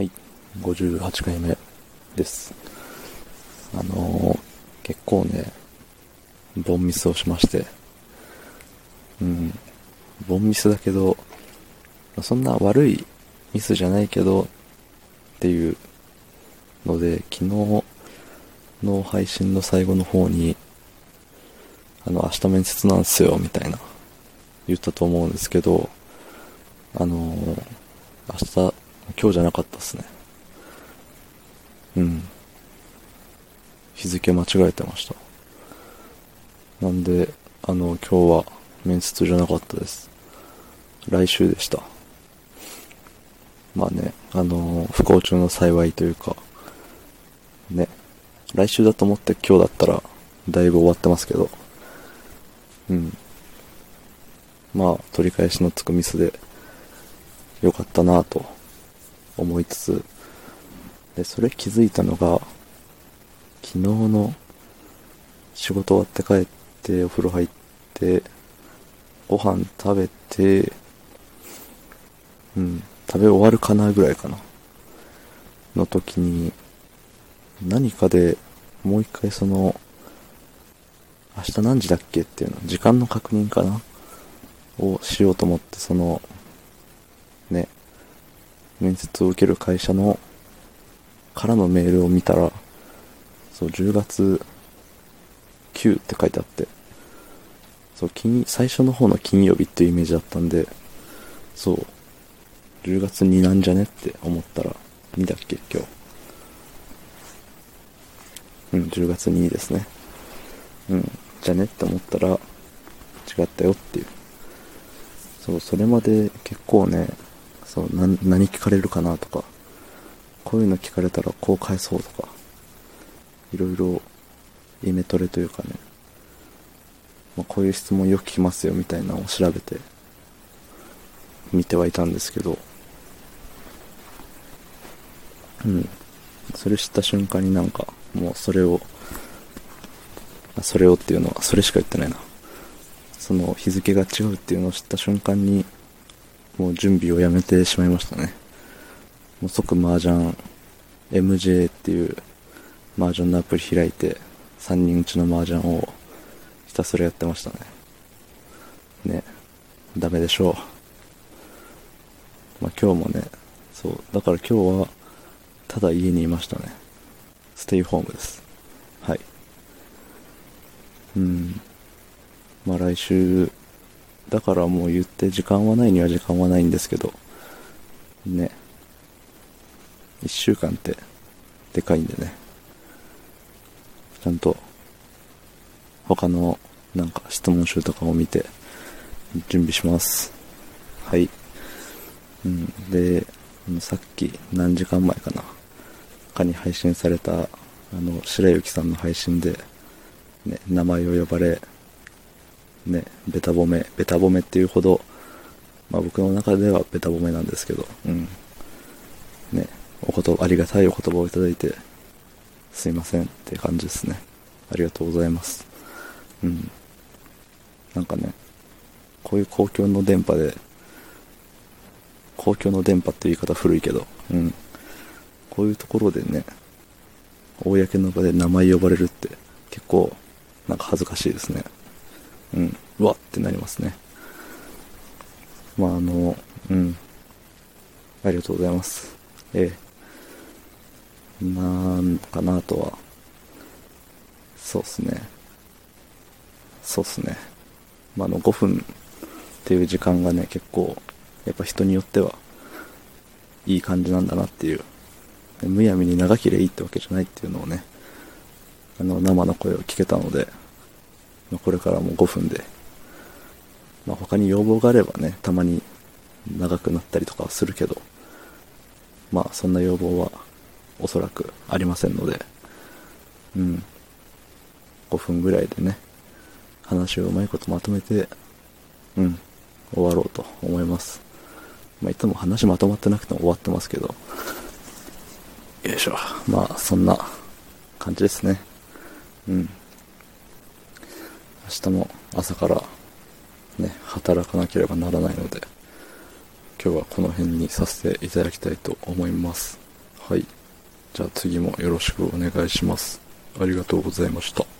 はい、58回目です。あのー、結構ね、ボンミスをしまして、うん、ボンミスだけど、そんな悪いミスじゃないけど、っていうので、昨日の配信の最後の方に、あの、明日面接なんすよ、みたいな、言ったと思うんですけど、あのー、明日、今日じゃなかったっすね。うん。日付間違えてました。なんで、あの、今日は面接じゃなかったです。来週でした。まあね、あの、不幸中の幸いというか、ね、来週だと思って今日だったら、だいぶ終わってますけど、うん。まあ、取り返しのつくミスで、よかったなぁと思いつつ、で、それ気づいたのが、昨日の仕事終わって帰って、お風呂入って、ご飯食べて、うん、食べ終わるかなぐらいかな。の時に、何かでもう一回その、明日何時だっけ？っていうの、時間の確認かな？をしようと思って、その、ね、面接を受ける会社の、からのメールを見たら、そう、10月9って書いてあって、そう、金、最初の方の金曜日っていうイメージだったんで、そう、10月2なんじゃねって思ったら、2だっけ今日。うん、10月2ですね。うん、じゃねって思ったら、違ったよっていう。そう、それまで結構ね、そう、何、何聞かれるかなとか、こういうの聞かれたらこう返そうとか、いろいろイメトレというかね、まあ、こういう質問よく聞きますよみたいなのを調べて見てはいたんですけど、うん。それ知った瞬間になんか、もうそれを、それをっていうのは、それしか言ってないな。その日付が違うっていうのを知った瞬間に、もう準備をやめてしまいましたね。もう即麻雀、MJ っていう麻雀のアプリ開いて、3人うちの麻雀をひたすらやってましたね。ね、ダメでしょう。まあ今日もね、そう、だから今日は、ただ家にいましたね。ステイホームです。はい。うん。まあ来週、だからもう言って時間はないには時間はないんですけど、ね。一週間って、でかいんでね。ちゃんと、他の、なんか質問集とかを見て、準備します。はい。うん。で、さっき何時間前かな。かに配信された、あの、白雪さんの配信で、ね、名前を呼ばれ、ね、ベタ褒め、ベタ褒めっていうほど、まあ僕の中ではベタ褒めなんですけど、うん。ね、おこと、ありがたいお言葉をいただいて、すいませんって感じですね。ありがとうございます。うん。なんかね、こういう公共の電波で、公共の電波って言い方古いけど、うん。こういうところでね、公の場で名前呼ばれるって結構なんか恥ずかしいですね。うん。うわってなりますね。まああの、うん。ありがとうございます。ええ。なんかなとは、そうっすね。そうっすね。まああの5分っていう時間がね、結構、やっぱ人によっては、いい感じなんだなっていうむやみに長けれいいってわけじゃないっていうのをね、あの、生の声を聞けたので、これからも5分で、まあ、他に要望があればね、たまに長くなったりとかはするけど、まあ、そんな要望はおそらくありませんので、うん、5分ぐらいでね、話をうまいことまとめて、うん、終わろうと思います。まあ、いつも話まとまってなくても終わってますけど、よいしょ。まあ、そんな感じですね。うん。明日も朝からね、働かなければならないので、今日はこの辺にさせていただきたいと思います。はい。じゃあ次もよろしくお願いします。ありがとうございました。